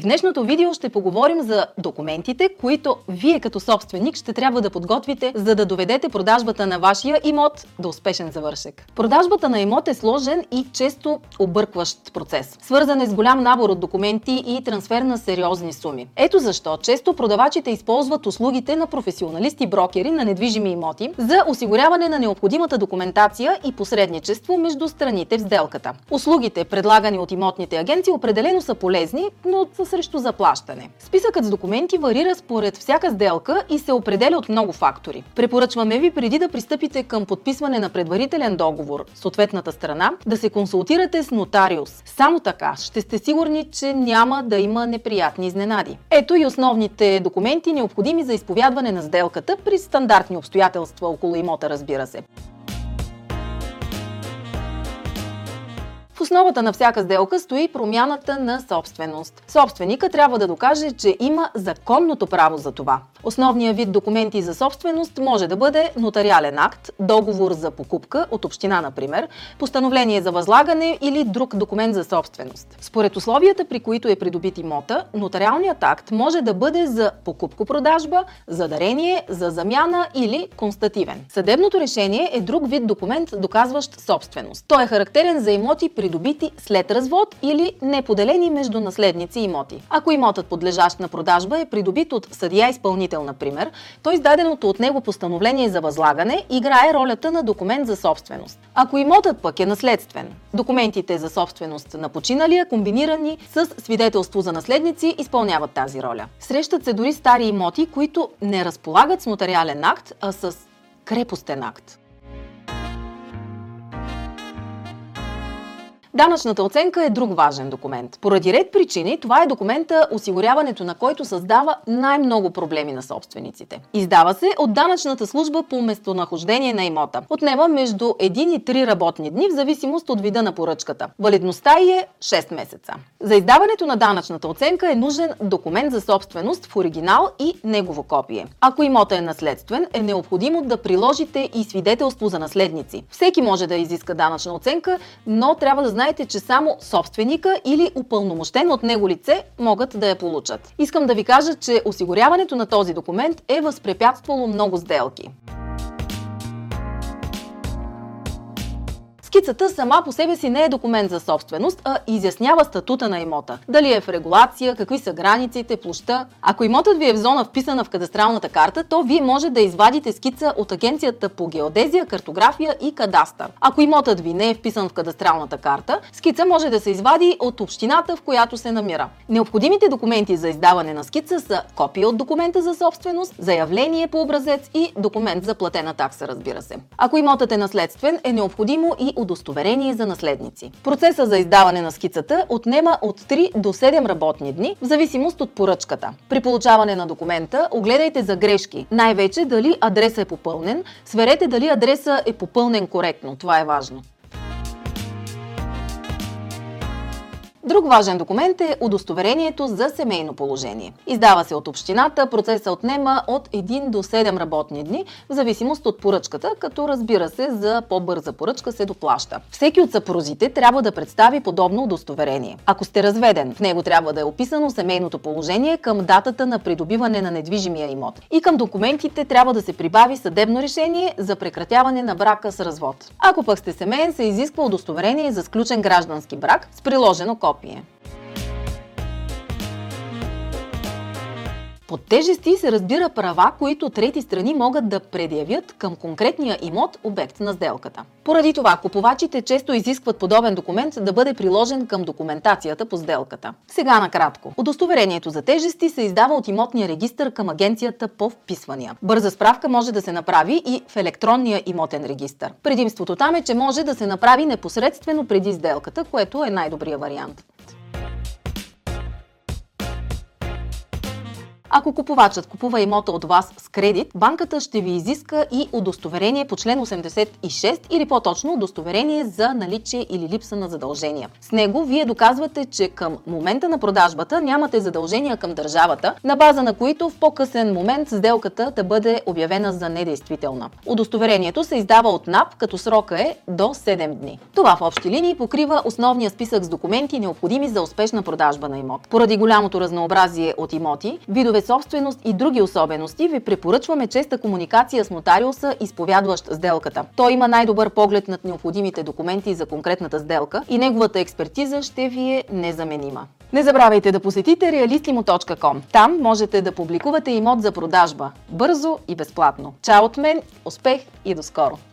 В днешното видео ще поговорим за документите, които вие като собственик ще трябва да подготвите, за да доведете продажбата на вашия имот до успешен завършек. Продажбата на имот е сложен и често объркващ процес. Свързан е с голям набор от документи и трансфер на сериозни суми. Ето защо често продавачите използват услугите на професионалисти-брокери на недвижими имоти за осигуряване на необходимата документация и посредничество между страните в сделката. Услугите, предлагани от имотните агенции, определено са полезни, но са срещу заплащане. Списъкът с документи варира според всяка сделка и се определя от много фактори. Препоръчваме ви преди да пристъпите към подписване на предварителен договор съответната страна, да се консултирате с нотариус. Само така ще сте сигурни, че няма да има неприятни изненади. Ето и основните документи, необходими за изповядване на сделката при стандартни обстоятелства около имота, разбира се. В основата на всяка сделка стои промяната на собственост. Собственика трябва да докаже, че има законното право за това. Основният вид документи за собственост може да бъде нотариален акт, договор за покупка от община, например, постановление за възлагане или друг документ за собственост. Според условията, при които е придобит имота, нотариалният акт може да бъде за покупко-продажба, за дарение, за замяна или констативен. Съдебното решение е друг вид документ, доказващ собственост. Той е характерен за имоти, придобити след развод или неподелени между наследници имоти. Ако имотът подлежащ на продажба е придобит от съдия изпълнител изпълнител, например, то издаденото от него постановление за възлагане играе ролята на документ за собственост. Ако имотът пък е наследствен, документите за собственост на починалия, комбинирани с свидетелство за наследници, изпълняват тази роля. Срещат се дори стари имоти, които не разполагат с нотариален акт, а с крепостен акт. Данъчната оценка е друг важен документ. Поради ред причини, това е документа, осигуряването на който създава най-много проблеми на собствениците. Издава се от данъчната служба по местонахождение на имота. Отнема между 1 и 3 работни дни в зависимост от вида на поръчката. Валидността е 6 месеца. За издаването на данъчната оценка е нужен документ за собственост в оригинал и негово копие. Ако имота е наследствен, е необходимо да приложите и свидетелство за наследници. Всеки може да изиска данъчна оценка, но трябва да знаете, че само собственика или упълномощено от него лице могат да я получат. Искам да ви кажа, че осигуряването на този документ е възпрепятствало много сделки. Скицата сама по себе си не е документ за собственост, а изяснява статута на имота. Дали е в регулация, какви са границите, площа. Ако имотът ви е в зона вписана в кадастралната карта, то вие може да извадите скица от агенцията по геодезия, картография и кадастър. Ако имотът ви не е вписан в кадастралната карта, скица може да се извади от общината, в която се намира. Необходимите документи за издаване на скица са копия от документа за собственост, заявление по образец и документ за платена такса, разбира се. Ако имотът е наследствен, е необходимо и удостоверение за наследници. Процеса за издаване на скицата отнема от 3 до 7 работни дни, в зависимост от поръчката. При получаване на документа огледайте за грешки, най-вече дали адреса е попълнен, сверете дали адреса е попълнен коректно, това е важно. Друг важен документ е удостоверението за семейно положение. Издава се от общината, процесът отнема от 1 до 7 работни дни, в зависимост от поръчката, като разбира се за по-бърза поръчка се доплаща. Всеки от съпрузите трябва да представи подобно удостоверение. Ако сте разведен, в него трябва да е описано семейното положение към датата на придобиване на недвижимия имот. И към документите трябва да се прибави съдебно решение за прекратяване на брака с развод. Ако пък сте семейен, се изисква удостоверение за сключен граждански брак с приложено копие копие. Под тежести се разбира права, които трети страни могат да предявят към конкретния имот, обект на сделката. Поради това, купувачите често изискват подобен документ да бъде приложен към документацията по сделката. Сега накратко. Удостоверението за тежести се издава от имотния регистр към агенцията по вписвания. Бърза справка може да се направи и в електронния имотен регистр. Предимството там е, че може да се направи непосредствено преди сделката, което е най-добрия вариант. Ако купувачът купува имота от вас с кредит, банката ще ви изиска и удостоверение по член 86 или по-точно удостоверение за наличие или липса на задължения. С него вие доказвате, че към момента на продажбата нямате задължения към държавата, на база на които в по-късен момент сделката да бъде обявена за недействителна. Удостоверението се издава от НАП, като срока е до 7 дни. Това в общи линии покрива основния списък с документи, необходими за успешна продажба на имот. Поради голямото разнообразие от имоти, видове собственост и други особености, ви препоръчваме честа комуникация с нотариуса, изповядващ сделката. Той има най-добър поглед над необходимите документи за конкретната сделка и неговата експертиза ще ви е незаменима. Не забравяйте да посетите realistimo.com. Там можете да публикувате имот за продажба. Бързо и безплатно. Чао от мен, успех и до скоро!